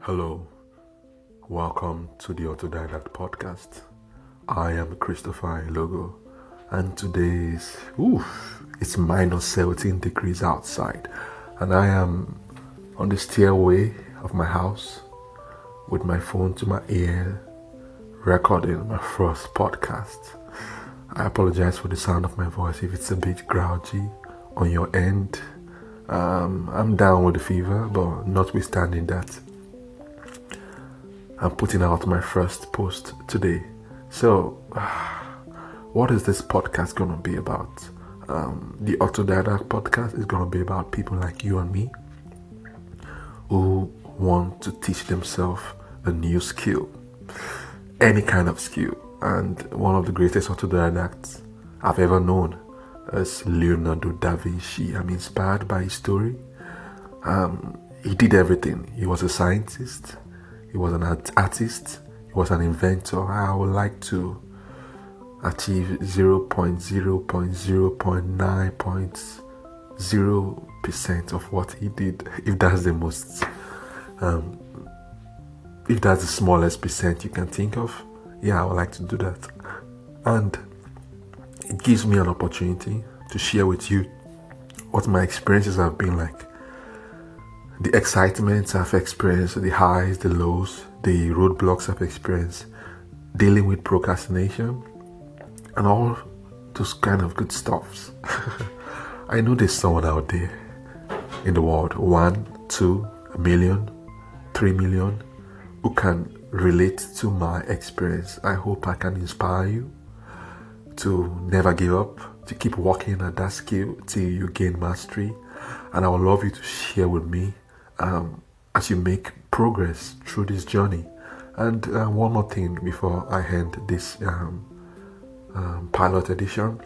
Hello, welcome to the Autodidact Podcast. I am Christopher Logo, and today is oof, it's minus 17 degrees outside, and I am on the stairway of my house with my phone to my ear, recording my first podcast. I apologize for the sound of my voice if it's a bit grouchy on your end. Um, I'm down with the fever, but notwithstanding that, I'm putting out my first post today. So, what is this podcast going to be about? Um, the Autodidact podcast is going to be about people like you and me who want to teach themselves a new skill, any kind of skill. And one of the greatest autodidacts I've ever known is Leonardo da Vinci. I'm inspired by his story. Um, he did everything. He was a scientist, he was an artist, he was an inventor. I would like to achieve 0.0.0.9.0% of what he did, if that's the most, um, if that's the smallest percent you can think of. Yeah, I would like to do that. And it gives me an opportunity to share with you what my experiences have been like the excitements I've experienced, the highs, the lows, the roadblocks I've experienced, dealing with procrastination, and all those kind of good stuffs. I know there's someone out there in the world, one, two, a million, three million, who can relate to my experience. I hope I can inspire you to never give up, to keep working at that skill till you gain mastery. And I would love you to share with me um, as you make progress through this journey. And uh, one more thing before I end this um, um, pilot edition.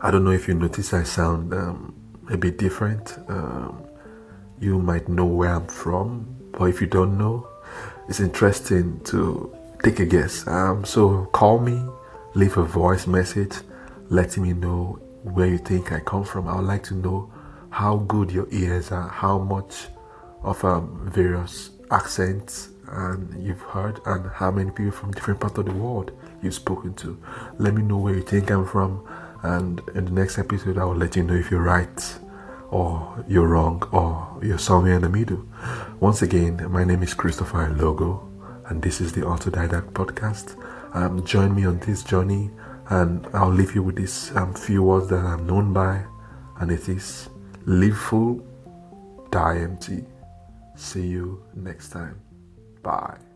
I don't know if you notice I sound um, a bit different. Um, you might know where I'm from, but if you don't know, it's interesting to take a guess. Um, so call me, leave a voice message letting me know where you think I come from. I would like to know how good your ears are, how much of um, various accents and you've heard, and how many people from different parts of the world you've spoken to. Let me know where you think I'm from, and in the next episode, I will let you know if you're right or you're wrong or you're somewhere in the middle. Once again, my name is Christopher Logo, and this is the Autodidact Podcast. Um, join me on this journey, and I'll leave you with these um, few words that I'm known by, and it is live full, die empty. See you next time. Bye.